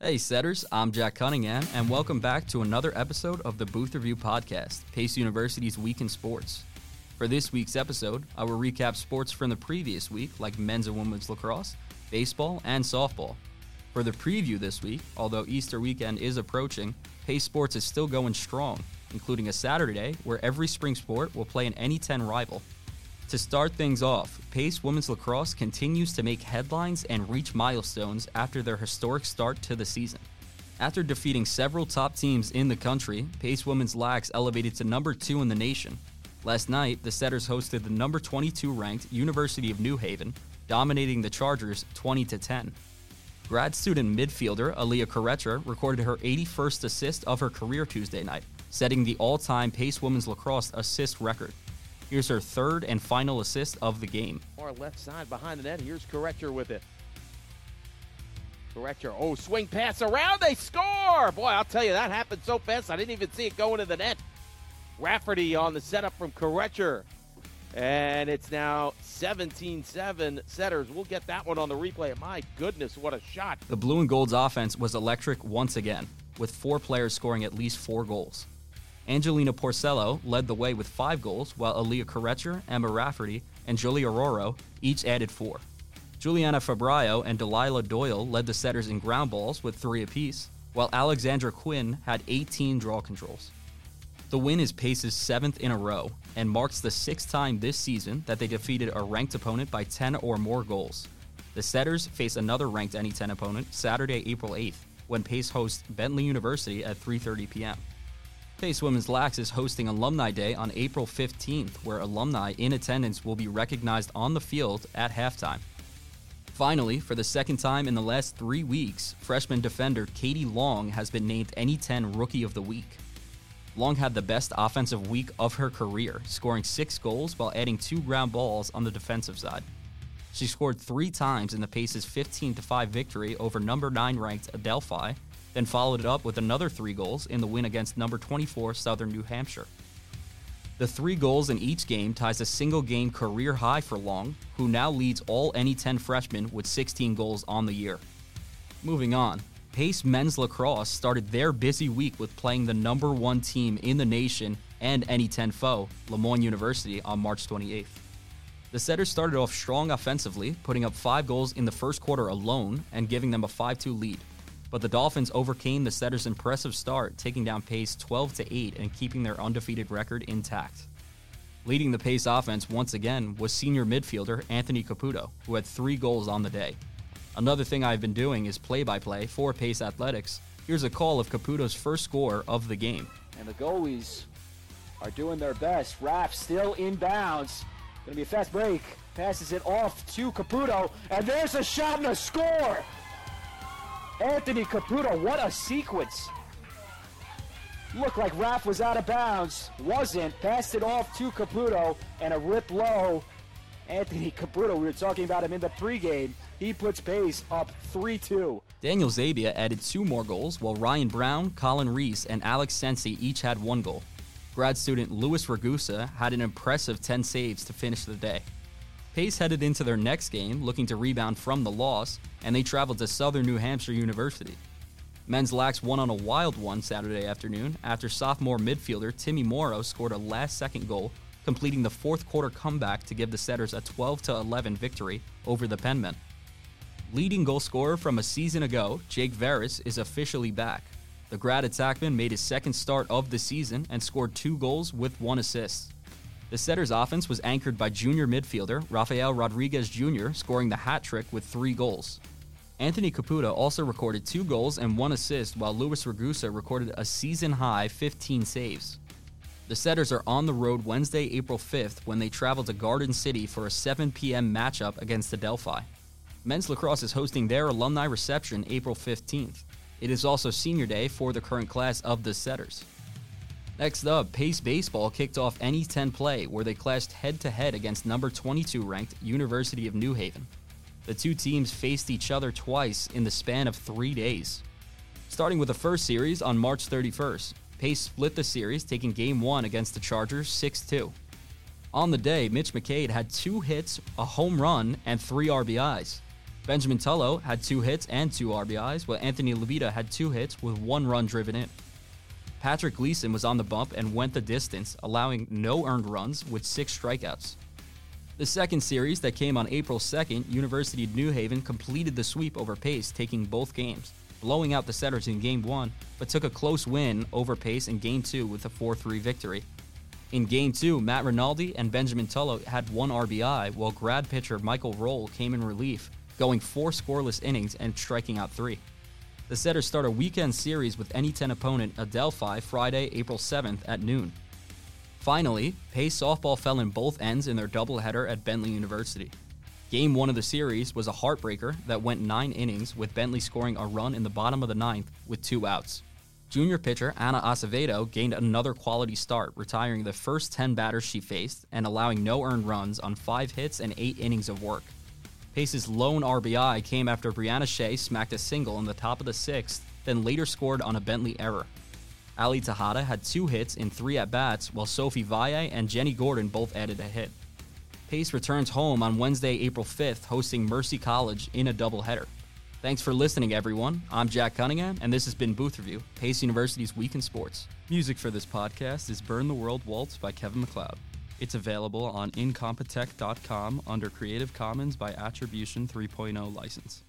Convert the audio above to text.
Hey, setters, I'm Jack Cunningham, and welcome back to another episode of the Booth Review Podcast, Pace University's Week in Sports. For this week's episode, I will recap sports from the previous week, like men's and women's lacrosse, baseball, and softball. For the preview this week, although Easter weekend is approaching, Pace Sports is still going strong, including a Saturday where every spring sport will play an NE10 rival. To start things off, Pace Women's Lacrosse continues to make headlines and reach milestones after their historic start to the season. After defeating several top teams in the country, Pace Women's Lax elevated to number 2 in the nation. Last night, the Setters hosted the number 22 ranked University of New Haven, dominating the Chargers 20 to 10. Grad student midfielder Aaliyah Karetra recorded her 81st assist of her career Tuesday night, setting the all-time Pace Women's Lacrosse assist record. Here's her third and final assist of the game. Far left side behind the net. Here's Corrector with it. Corrector. Oh, swing pass around. They score. Boy, I'll tell you, that happened so fast. I didn't even see it go into the net. Rafferty on the setup from Corrector. And it's now 17 7 setters. We'll get that one on the replay. My goodness, what a shot. The Blue and Gold's offense was electric once again, with four players scoring at least four goals. Angelina Porcello led the way with five goals, while Aaliyah Karetcher, Emma Rafferty, and Julia Roro each added four. Juliana Fabrio and Delilah Doyle led the setters in ground balls with three apiece, while Alexandra Quinn had 18 draw controls. The win is Pace's seventh in a row and marks the sixth time this season that they defeated a ranked opponent by 10 or more goals. The Setters face another ranked NE10 opponent Saturday, April 8th, when Pace hosts Bentley University at 3:30 p.m. Pace Women's Lax is hosting Alumni Day on April 15th, where alumni in attendance will be recognized on the field at halftime. Finally, for the second time in the last three weeks, freshman defender Katie Long has been named NE10 Rookie of the Week. Long had the best offensive week of her career, scoring six goals while adding two ground balls on the defensive side. She scored three times in the Pace's 15 5 victory over number 9 ranked Adelphi then followed it up with another three goals in the win against number 24 Southern New Hampshire. The three goals in each game ties a single game career high for Long, who now leads all NE10 freshmen with 16 goals on the year. Moving on, Pace Men's Lacrosse started their busy week with playing the number one team in the nation and NE10 foe, Le Moyne University, on March 28th. The Setters started off strong offensively, putting up five goals in the first quarter alone and giving them a 5 2 lead. But the Dolphins overcame the Setters' impressive start, taking down pace 12 to 8 and keeping their undefeated record intact. Leading the pace offense once again was senior midfielder Anthony Caputo, who had three goals on the day. Another thing I've been doing is play by play for Pace Athletics. Here's a call of Caputo's first score of the game. And the goalies are doing their best. Raff still inbounds. Gonna be a fast break. Passes it off to Caputo, and there's a shot and a score! Anthony Caputo, what a sequence. Looked like Raff was out of bounds. Wasn't. Passed it off to Caputo and a rip low. Anthony Caputo, we were talking about him in the pregame. He puts pace up 3 2. Daniel Zabia added two more goals, while Ryan Brown, Colin Reese, and Alex Sensi each had one goal. Grad student Louis Ragusa had an impressive 10 saves to finish the day. Pace headed into their next game looking to rebound from the loss, and they traveled to Southern New Hampshire University. Men's Lax won on a wild one Saturday afternoon after sophomore midfielder Timmy Morrow scored a last second goal, completing the fourth quarter comeback to give the Setters a 12 11 victory over the Penmen. Leading goal scorer from a season ago, Jake Veris, is officially back. The grad attackman made his second start of the season and scored two goals with one assist. The Setters offense was anchored by junior midfielder Rafael Rodriguez Jr., scoring the hat trick with three goals. Anthony Caputo also recorded two goals and one assist, while Luis Ragusa recorded a season high 15 saves. The Setters are on the road Wednesday, April 5th, when they travel to Garden City for a 7 p.m. matchup against Adelphi. Men's lacrosse is hosting their alumni reception April 15th. It is also senior day for the current class of the Setters. Next up, Pace Baseball kicked off NE10 play where they clashed head to head against number 22 ranked University of New Haven. The two teams faced each other twice in the span of three days. Starting with the first series on March 31st, Pace split the series, taking game one against the Chargers 6 2. On the day, Mitch McCade had two hits, a home run, and three RBIs. Benjamin Tullo had two hits and two RBIs, while Anthony Levita had two hits with one run driven in. Patrick Gleason was on the bump and went the distance, allowing no earned runs with six strikeouts. The second series that came on April 2nd, University of New Haven completed the sweep over Pace, taking both games, blowing out the Setters in Game 1, but took a close win over Pace in Game 2 with a 4 3 victory. In Game 2, Matt Rinaldi and Benjamin Tullo had one RBI, while grad pitcher Michael Roll came in relief, going four scoreless innings and striking out three. The Setters start a weekend series with NE10 opponent Adelphi Friday, April 7th at noon. Finally, Pace softball fell in both ends in their doubleheader at Bentley University. Game one of the series was a heartbreaker that went nine innings, with Bentley scoring a run in the bottom of the ninth with two outs. Junior pitcher Anna Acevedo gained another quality start, retiring the first 10 batters she faced and allowing no earned runs on five hits and eight innings of work. Pace's lone RBI came after Brianna Shea smacked a single in the top of the sixth, then later scored on a Bentley error. Ali Tejada had two hits in three at bats, while Sophie Valle and Jenny Gordon both added a hit. Pace returns home on Wednesday, April 5th, hosting Mercy College in a doubleheader. Thanks for listening, everyone. I'm Jack Cunningham, and this has been Booth Review, Pace University's Week in Sports. Music for this podcast is Burn the World Waltz by Kevin MacLeod. It's available on incompetech.com under Creative Commons by Attribution 3.0 license.